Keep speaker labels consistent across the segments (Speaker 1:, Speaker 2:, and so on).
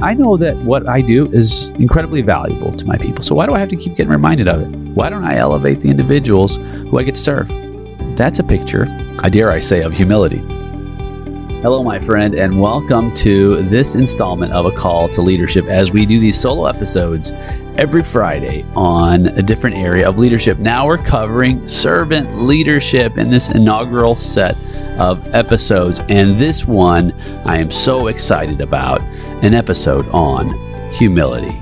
Speaker 1: I know that what I do is incredibly valuable to my people. So why do I have to keep getting reminded of it? Why don't I elevate the individuals who I get to serve? That's a picture, I dare I say, of humility. Hello, my friend, and welcome to this installment of A Call to Leadership as we do these solo episodes every Friday on a different area of leadership. Now we're covering servant leadership in this inaugural set of episodes, and this one I am so excited about an episode on humility.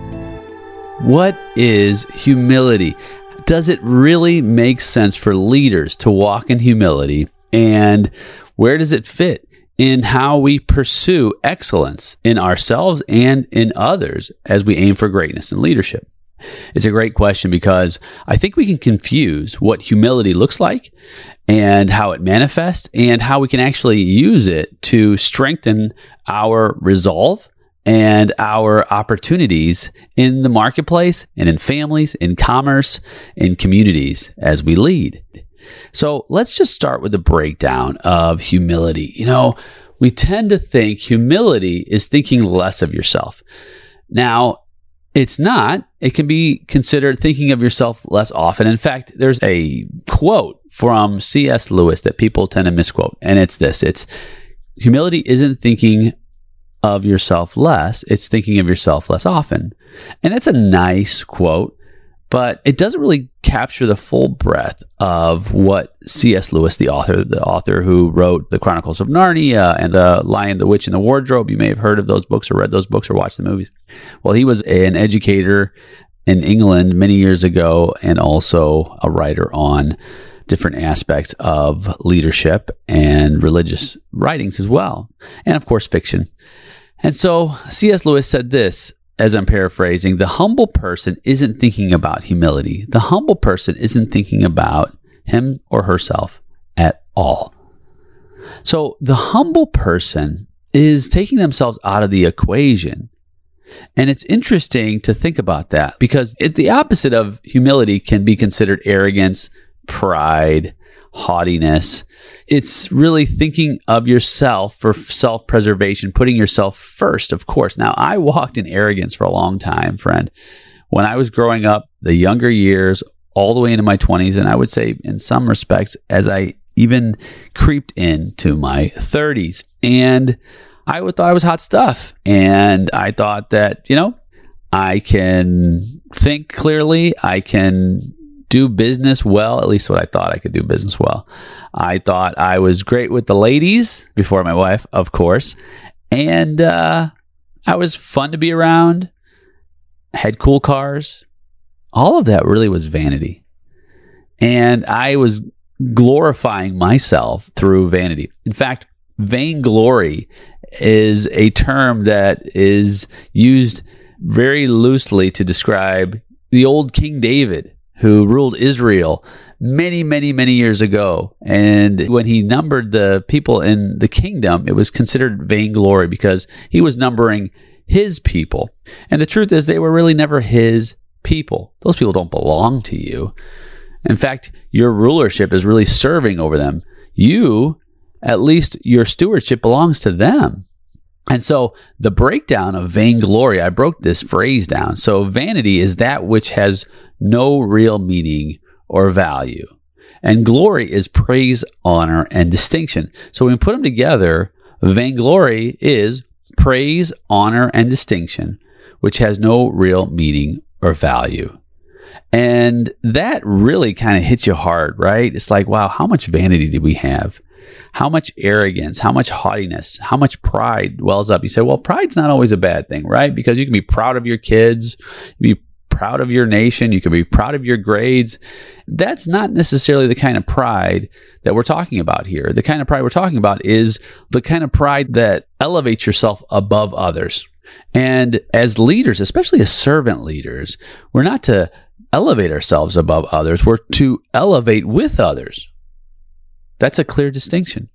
Speaker 1: What is humility? Does it really make sense for leaders to walk in humility? And where does it fit in how we pursue excellence in ourselves and in others as we aim for greatness and leadership? It's a great question because I think we can confuse what humility looks like and how it manifests and how we can actually use it to strengthen our resolve and our opportunities in the marketplace and in families, in commerce, in communities as we lead. So let's just start with a breakdown of humility. You know, we tend to think humility is thinking less of yourself. Now, it's not. It can be considered thinking of yourself less often. In fact, there's a quote from C.S. Lewis that people tend to misquote, and it's this it's humility isn't thinking of yourself less, it's thinking of yourself less often. And that's a nice quote but it doesn't really capture the full breadth of what C.S. Lewis, the author, the author who wrote the Chronicles of Narnia and the Lion, the Witch, and the Wardrobe. You may have heard of those books or read those books or watched the movies. Well, he was an educator in England many years ago and also a writer on different aspects of leadership and religious writings as well. And of course, fiction. And so C.S. Lewis said this as I'm paraphrasing, the humble person isn't thinking about humility. The humble person isn't thinking about him or herself at all. So the humble person is taking themselves out of the equation. And it's interesting to think about that because it, the opposite of humility can be considered arrogance, pride, haughtiness. It's really thinking of yourself for self preservation, putting yourself first, of course. Now, I walked in arrogance for a long time, friend. When I was growing up, the younger years, all the way into my 20s, and I would say in some respects, as I even creeped into my 30s. And I would thought I was hot stuff. And I thought that, you know, I can think clearly. I can do business well, at least what I thought I could do business well. I thought I was great with the ladies before my wife, of course. And uh, I was fun to be around, had cool cars. All of that really was vanity. And I was glorifying myself through vanity. In fact, vainglory is a term that is used very loosely to describe the old King David who ruled Israel many, many, many years ago. And when he numbered the people in the kingdom, it was considered vainglory because he was numbering his people. And the truth is, they were really never his people. Those people don't belong to you. In fact, your rulership is really serving over them. You, at least your stewardship belongs to them. And so the breakdown of vainglory, I broke this phrase down. So vanity is that which has no real meaning or value. And glory is praise, honor, and distinction. So when we put them together, vainglory is praise, honor, and distinction, which has no real meaning or value. And that really kind of hits you hard, right? It's like, wow, how much vanity do we have? How much arrogance, how much haughtiness, how much pride wells up? You say, well, pride's not always a bad thing, right? Because you can be proud of your kids, be proud of your nation, you can be proud of your grades. That's not necessarily the kind of pride that we're talking about here. The kind of pride we're talking about is the kind of pride that elevates yourself above others. And as leaders, especially as servant leaders, we're not to elevate ourselves above others, we're to elevate with others. That's a clear distinction.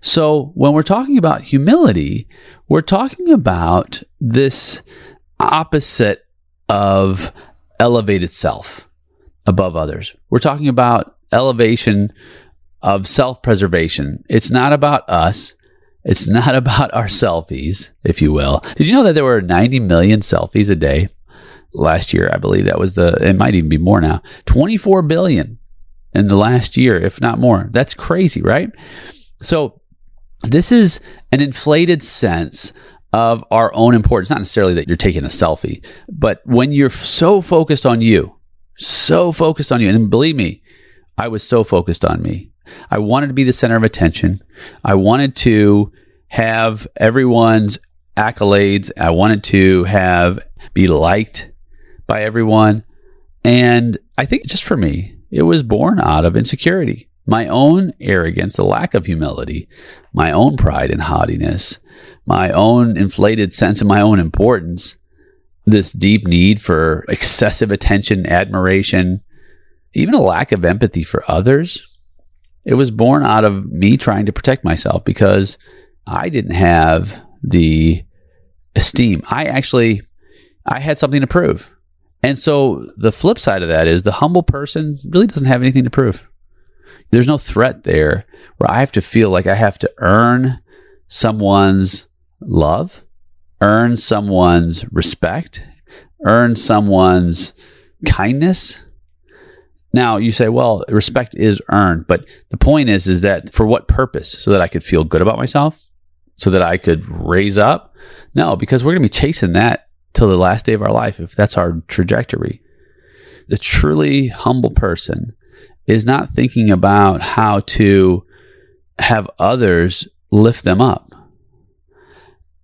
Speaker 1: So when we're talking about humility, we're talking about this opposite of elevated self above others. We're talking about elevation of self preservation. It's not about us, It's not about our selfies, if you will. Did you know that there were 90 million selfies a day last year? I believe that was the, it might even be more now. 24 billion in the last year, if not more. That's crazy, right? So, this is an inflated sense of our own importance. Not necessarily that you're taking a selfie, but when you're so focused on you, so focused on you, and believe me, I was so focused on me. I wanted to be the center of attention. I wanted to have everyone's accolades. I wanted to have be liked by everyone. And I think just for me, it was born out of insecurity, my own arrogance, the lack of humility, my own pride and haughtiness, my own inflated sense of my own importance, this deep need for excessive attention, admiration, even a lack of empathy for others. It was born out of me trying to protect myself because I didn't have the esteem. I actually I had something to prove. And so the flip side of that is the humble person really doesn't have anything to prove. There's no threat there where I have to feel like I have to earn someone's love, earn someone's respect, earn someone's kindness. Now you say, well, respect is earned, but the point is, is that for what purpose? So that I could feel good about myself, so that I could raise up? No, because we're going to be chasing that till the last day of our life if that's our trajectory. The truly humble person is not thinking about how to have others lift them up.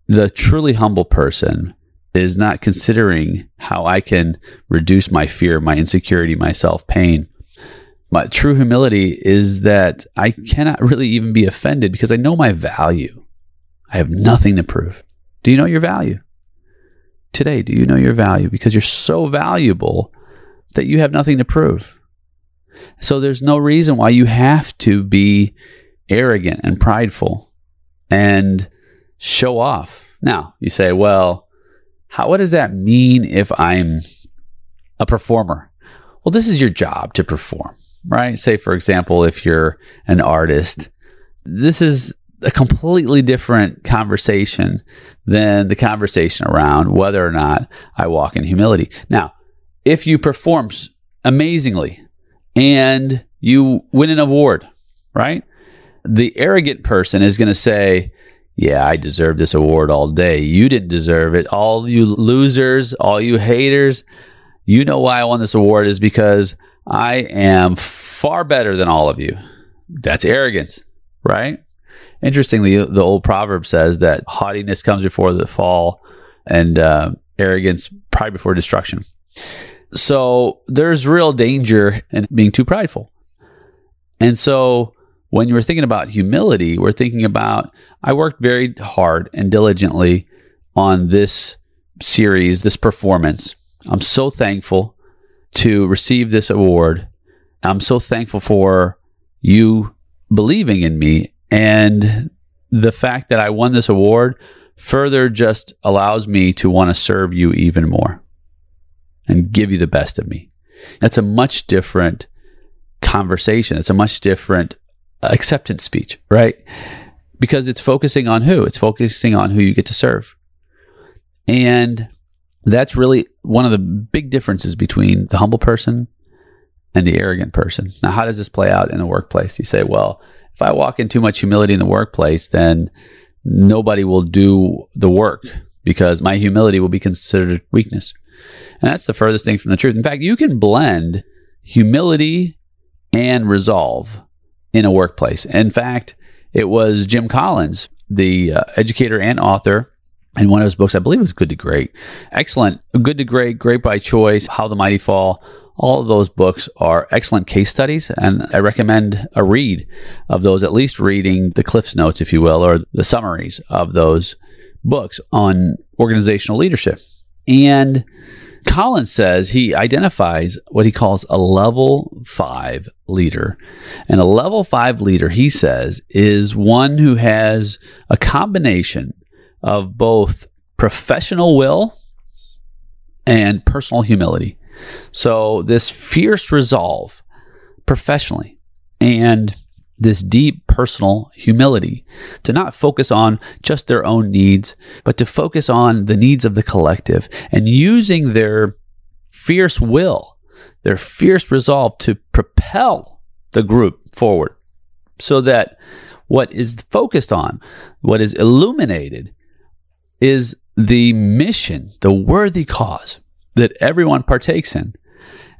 Speaker 1: The truly humble person is not considering how I can reduce my fear, my insecurity, my self pain. My true humility is that I cannot really even be offended because I know my value. I have nothing to prove. Do you know your value? Today, do you know your value? Because you're so valuable that you have nothing to prove. So there's no reason why you have to be arrogant and prideful and show off. Now, you say, well, how, what does that mean if I'm a performer? Well, this is your job to perform, right? Say, for example, if you're an artist, this is a completely different conversation than the conversation around whether or not I walk in humility. Now, if you perform amazingly and you win an award, right? The arrogant person is going to say, yeah, I deserve this award all day. You didn't deserve it. All you losers, all you haters, you know why I won this award is because I am far better than all of you. That's arrogance, right? Interestingly, the old proverb says that haughtiness comes before the fall and uh, arrogance, pride before destruction. So there's real danger in being too prideful. And so when you're thinking about humility, we're thinking about I worked very hard and diligently on this series, this performance. I'm so thankful to receive this award. I'm so thankful for you believing in me. And the fact that I won this award further just allows me to want to serve you even more and give you the best of me. That's a much different conversation. It's a much different acceptance speech, right? Because it's focusing on who? It's focusing on who you get to serve. And that's really one of the big differences between the humble person and the arrogant person. Now, how does this play out in the workplace? You say, well, if I walk in too much humility in the workplace, then nobody will do the work because my humility will be considered weakness. And that's the furthest thing from the truth. In fact, you can blend humility and resolve in a workplace. In fact, it was Jim Collins, the uh, educator and author, in one of his books, I believe it was Good to Great. Excellent. Good to Great, Great by Choice, How the Mighty Fall. All of those books are excellent case studies, and I recommend a read of those, at least reading the Cliff's Notes, if you will, or the summaries of those books on organizational leadership. And Collins says he identifies what he calls a level five leader. And a level five leader, he says, is one who has a combination of both professional will and personal humility. So, this fierce resolve professionally and this deep personal humility, to not focus on just their own needs, but to focus on the needs of the collective and using their fierce will, their fierce resolve to propel the group forward so that what is focused on, what is illuminated, is the mission, the worthy cause that everyone partakes in.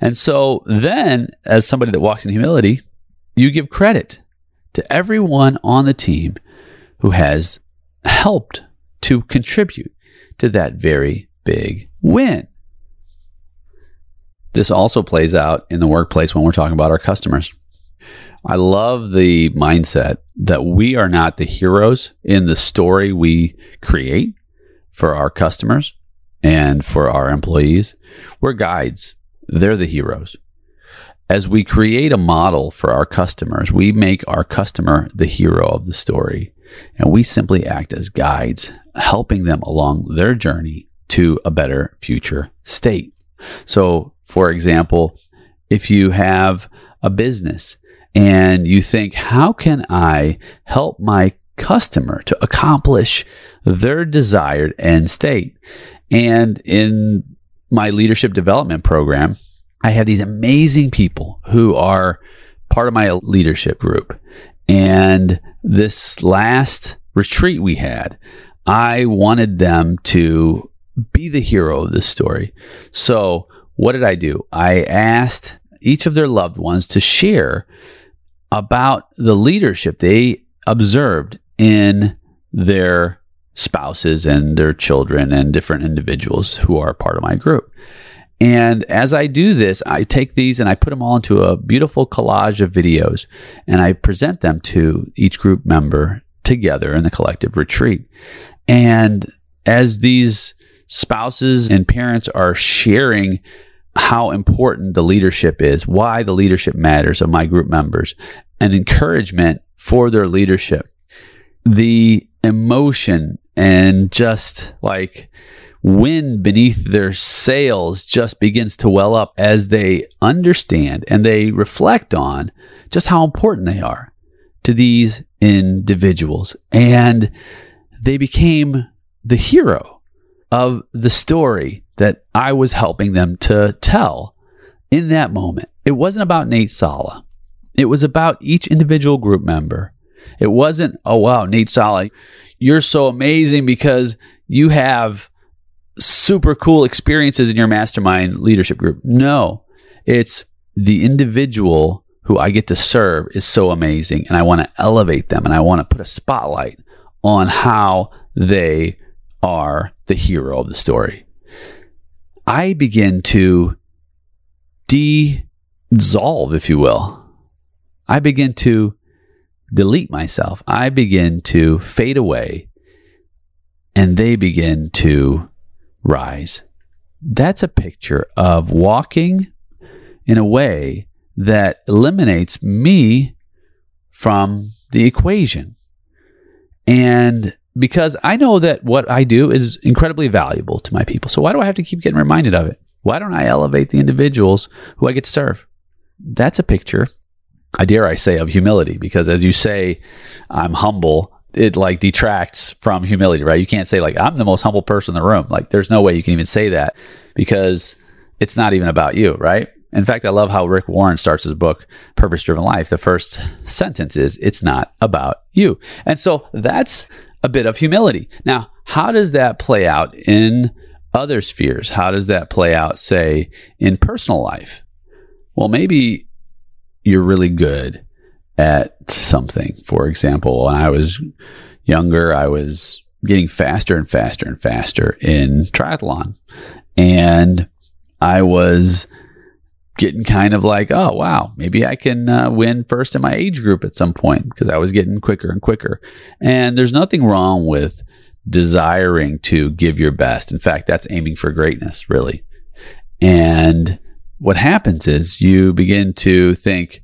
Speaker 1: And so then, as somebody that walks in humility, you give credit to everyone on the team who has helped to contribute to that very big win. This also plays out in the workplace when we're talking about our customers. I love the mindset that we are not the heroes in the story we create for our customers and for our employees. We're guides, they're the heroes as we create a model for our customers, we make our customer the hero of the story. And we simply act as guides, helping them along their journey to a better future state. So, for example, if you have a business and you think, how can I help my customer to accomplish their desired end state? And in my leadership development program, I have these amazing people who are part of my leadership group. And this last retreat we had, I wanted them to be the hero of this story. So, what did I do? I asked each of their loved ones to share about the leadership they observed in their spouses and their children and different individuals who are part of my group. And as I do this, I take these and I put them all into a beautiful collage of videos and I present them to each group member together in the collective retreat. And as these spouses and parents are sharing how important the leadership is, why the leadership matters of my group members, and encouragement for their leadership, the emotion and just like wind beneath their sails just begins to well up as they understand and they reflect on just how important they are to these individuals. And they became the hero of the story that I was helping them to tell in that moment. It wasn't about Nate Salah. It was about each individual group member. It wasn't, oh wow, Nate Salah, you're so amazing because you have super cool experiences in your mastermind leadership group. No, it's the individual who I get to serve is so amazing. And I want to elevate them and I want to put a spotlight on how they are the hero of the story. I begin to dissolve, if you will. I begin to delete myself. I begin to fade away and they begin to rise. That's a picture of walking in a way that eliminates me from the equation. And because I know that what I do is incredibly valuable to my people. So why do I have to keep getting reminded of it? Why don't I elevate the individuals who I get to serve? That's a picture, I dare I say, of humility. Because as you say, I'm humble it like detracts from humility, right? You can't say like I'm the most humble person in the room. Like there's no way you can even say that because it's not even about you, right? In fact, I love how Rick Warren starts his book, Purpose Driven Life. The first sentence is, It's not about you. And so that's a bit of humility. Now, how does that play out in other spheres? How does that play out, say, in personal life? Well, maybe you're really good at something. For example, when I was younger, I was getting faster and faster and faster in triathlon. And I was getting kind of like, oh, wow, maybe I can uh, win first in my age group at some point because I was getting quicker and quicker. And there's nothing wrong with desiring to give your best. In fact, that's aiming for greatness, really. And what happens is you begin to think,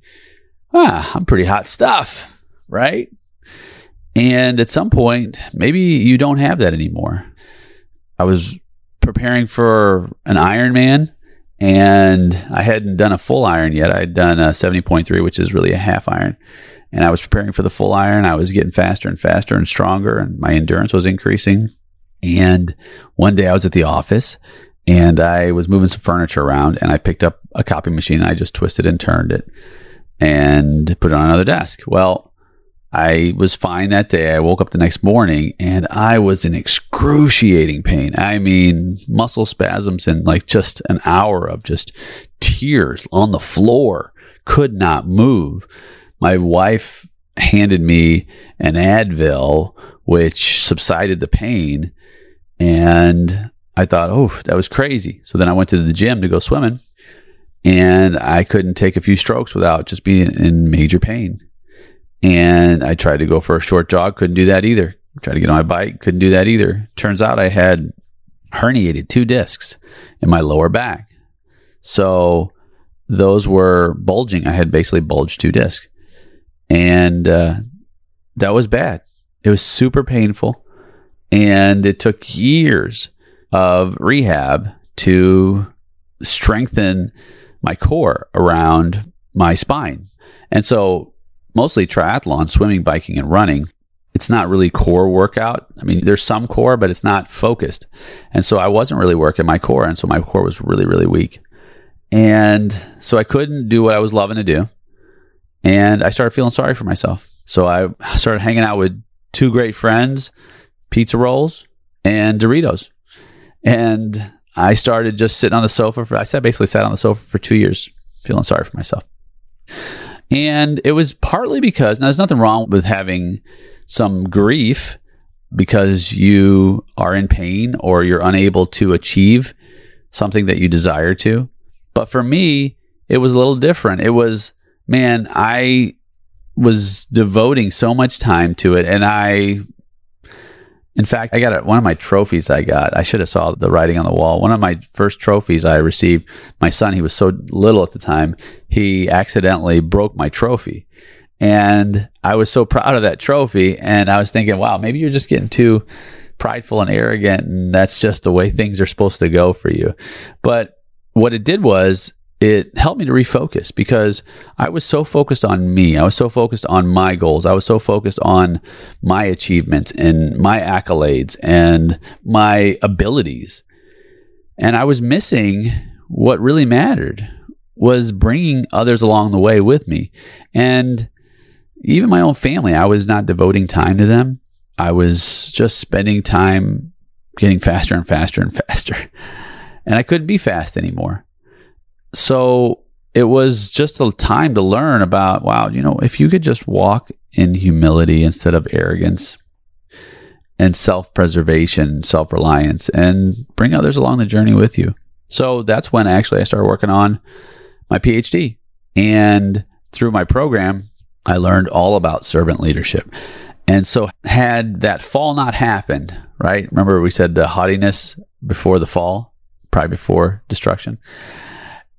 Speaker 1: ah, I'm pretty hot stuff, right? And at some point, maybe you don't have that anymore. I was preparing for an Ironman and I hadn't done a full iron yet. I had done a 70.3, which is really a half iron. and I was preparing for the full iron. I was getting faster and faster and stronger, and my endurance was increasing. And one day I was at the office and I was moving some furniture around and I picked up a copy machine and I just twisted and turned it and put it on another desk. Well, I was fine that day. I woke up the next morning and I was in excruciating pain. I mean, muscle spasms and like just an hour of just tears on the floor, could not move. My wife handed me an Advil, which subsided the pain. And I thought, oh, that was crazy. So then I went to the gym to go swimming and I couldn't take a few strokes without just being in major pain. And I tried to go for a short jog, couldn't do that either. Tried to get on my bike, couldn't do that either. Turns out I had herniated two discs in my lower back. So those were bulging. I had basically bulged two discs. And uh, that was bad. It was super painful. And it took years of rehab to strengthen my core around my spine. And so, mostly triathlon, swimming, biking, and running. It's not really core workout. I mean, there's some core, but it's not focused. And so I wasn't really working my core. And so my core was really, really weak. And so I couldn't do what I was loving to do. And I started feeling sorry for myself. So I started hanging out with two great friends, pizza rolls and Doritos. And I started just sitting on the sofa for, I sat basically sat on the sofa for two years, feeling sorry for myself. And it was partly because, now there's nothing wrong with having some grief because you are in pain or you're unable to achieve something that you desire to. But for me, it was a little different. It was, man, I was devoting so much time to it and I in fact, I got a, one of my trophies I got. I should have saw the writing on the wall. One of my first trophies I received, my son, he was so little at the time, he accidentally broke my trophy. And I was so proud of that trophy. And I was thinking, wow, maybe you're just getting too prideful and arrogant. And that's just the way things are supposed to go for you. But what it did was it helped me to refocus because I was so focused on me. I was so focused on my goals. I was so focused on my achievements and my accolades and my abilities. And I was missing what really mattered was bringing others along the way with me. And even my own family, I was not devoting time to them. I was just spending time getting faster and faster and faster. And I couldn't be fast anymore so it was just a time to learn about wow, you know, if you could just walk in humility instead of arrogance and self preservation, self reliance, and bring others along the journey with you. So that's when actually I started working on my PhD. And through my program, I learned all about servant leadership. And so, had that fall not happened, right? Remember, we said the haughtiness before the fall, probably before destruction.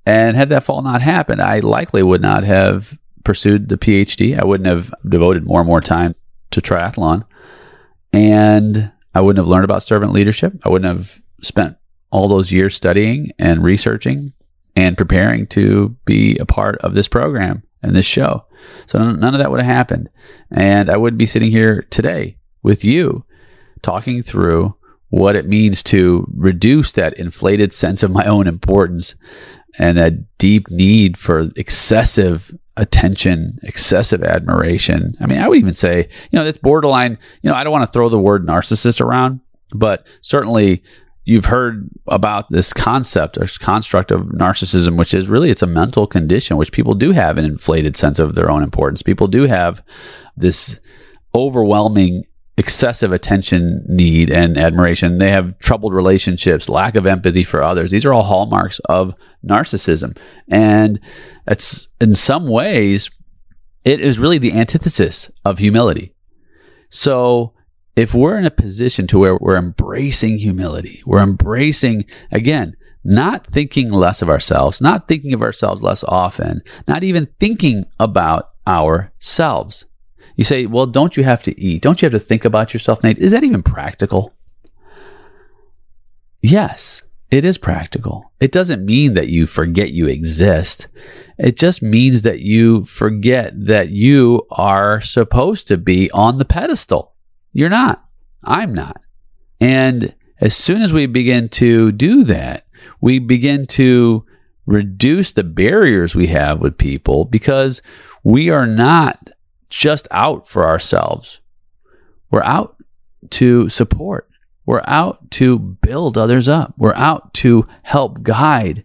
Speaker 1: And had that fall not happened, I likely would not have pursued the PhD. I wouldn't have devoted more and more time to triathlon. And I wouldn't have learned about servant leadership. I wouldn't have spent all those years studying and researching and preparing to be a part of this program and this show. So none of that would have happened. And I would be sitting here today with you talking through what it means to reduce that inflated sense of my own importance and a deep need for excessive attention, excessive admiration. I mean, I would even say, you know, that's borderline, you know, I don't want to throw the word narcissist around, but certainly you've heard about this concept or construct of narcissism, which is really it's a mental condition, which people do have an inflated sense of their own importance. People do have this overwhelming excessive attention need and admiration. They have troubled relationships, lack of empathy for others. These are all hallmarks of narcissism. And it's in some ways, it is really the antithesis of humility. So if we're in a position to where we're embracing humility, we're embracing, again, not thinking less of ourselves, not thinking of ourselves less often, not even thinking about ourselves you say, well, don't you have to eat? Don't you have to think about yourself, Nate? Is that even practical? Yes, It is practical. It doesn't mean that you forget you exist. It just means that you forget that you are supposed to be on the pedestal. You're not. I'm not. And as soon as we begin to do that, we begin to reduce the barriers we have with people because we are not just out for ourselves. We're out to support. We're out to build others up. We're out to help guide.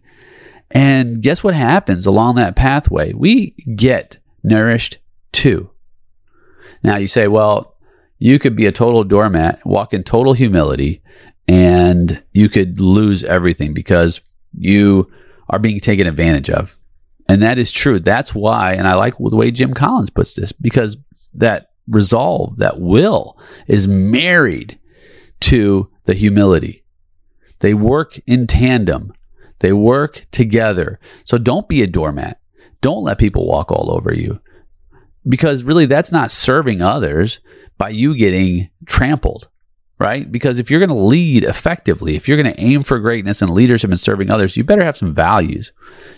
Speaker 1: And guess what happens along that pathway? We get nourished too. Now you say, well, you could be a total doormat, walk in total humility, and you could lose everything because you are being taken advantage of. And that is true. That's why, and I like the way Jim Collins puts this, because that resolve, that will, is married to the humility. They work in tandem, they work together. So don't be a doormat. Don't let people walk all over you because really that's not serving others by you getting trampled, right? Because if you're going to lead effectively, if you're going to aim for greatness and leadership and serving others, you better have some values.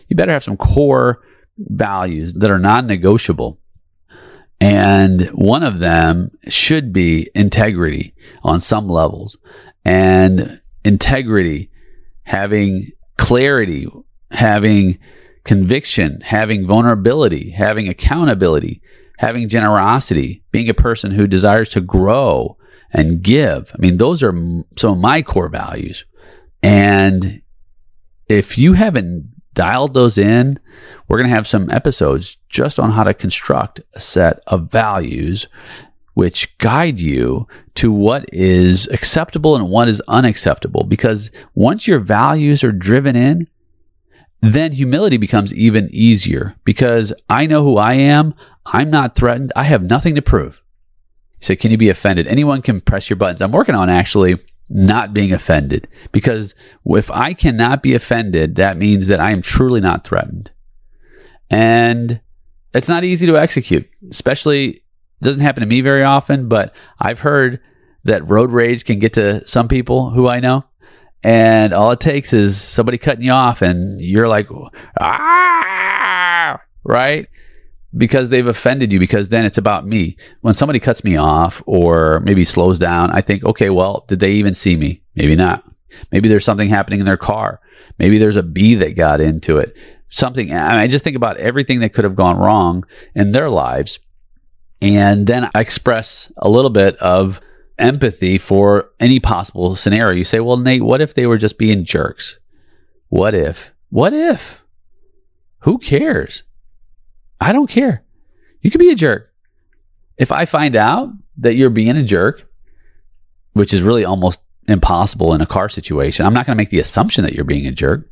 Speaker 1: You better have some core values that are non negotiable. And one of them should be integrity on some levels. And integrity, having clarity, having conviction, having vulnerability, having accountability, having generosity, being a person who desires to grow and give. I mean, those are some of my core values. And if you haven't dialed those in, we're going to have some episodes just on how to construct a set of values which guide you to what is acceptable and what is unacceptable. Because once your values are driven in, then humility becomes even easier because I know who I am. I'm not threatened. I have nothing to prove. You say, Can you be offended? Anyone can press your buttons. I'm working on actually not being offended because if I cannot be offended, that means that I am truly not threatened. And it's not easy to execute, especially it doesn't happen to me very often, but I've heard that road rage can get to some people who I know. And all it takes is somebody cutting you off, and you're like, ah, right? Because they've offended you, because then it's about me. When somebody cuts me off or maybe slows down, I think, okay, well, did they even see me? Maybe not. Maybe there's something happening in their car. Maybe there's a bee that got into it. Something, I, mean, I just think about everything that could have gone wrong in their lives and then I express a little bit of empathy for any possible scenario. You say, well, Nate, what if they were just being jerks? What if? What if? Who cares? I don't care. You could be a jerk. If I find out that you're being a jerk, which is really almost impossible in a car situation, I'm not going to make the assumption that you're being a jerk,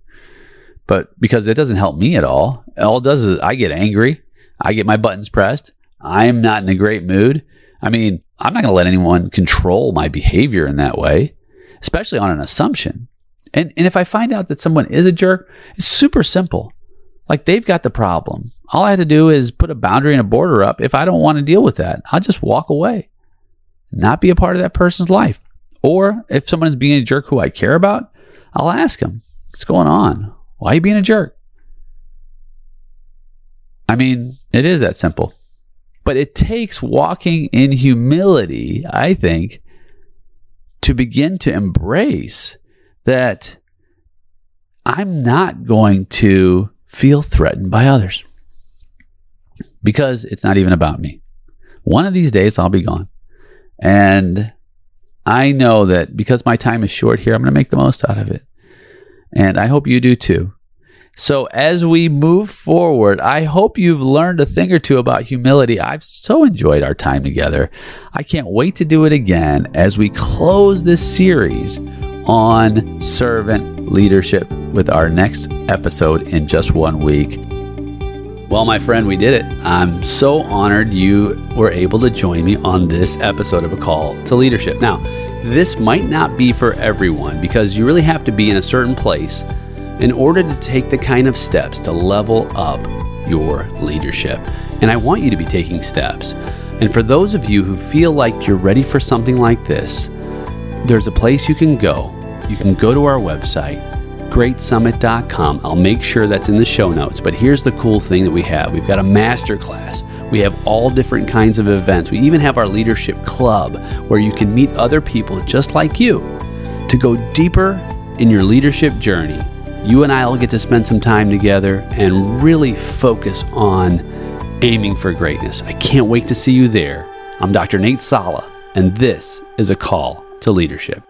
Speaker 1: but because it doesn't help me at all. All it does is I get angry, I get my buttons pressed, I'm not in a great mood. I mean, I'm not going to let anyone control my behavior in that way, especially on an assumption. And, and if I find out that someone is a jerk, it's super simple. Like they've got the problem. All I have to do is put a boundary and a border up. If I don't want to deal with that, I'll just walk away, not be a part of that person's life. Or if someone is being a jerk who I care about, I'll ask them, what's going on? Why are you being a jerk? I mean, it is that simple. But it takes walking in humility, I think, to begin to embrace that I'm not going to feel threatened by others because it's not even about me. One of these days, I'll be gone. And I know that because my time is short here, I'm going to make the most out of it. And I hope you do too. So, as we move forward, I hope you've learned a thing or two about humility. I've so enjoyed our time together. I can't wait to do it again as we close this series on servant leadership with our next episode in just one week. Well, my friend, we did it. I'm so honored you were able to join me on this episode of A Call to Leadership. Now, this might not be for everyone because you really have to be in a certain place in order to take the kind of steps to level up your leadership. And I want you to be taking steps. And for those of you who feel like you're ready for something like this, there's a place you can go. You can go to our website, greatsummit.com. I'll make sure that's in the show notes. But here's the cool thing that we have we've got a master class. We have all different kinds of events. We even have our leadership club where you can meet other people just like you to go deeper in your leadership journey. You and I will get to spend some time together and really focus on aiming for greatness. I can't wait to see you there. I'm Dr. Nate Salah, and this is a call to leadership.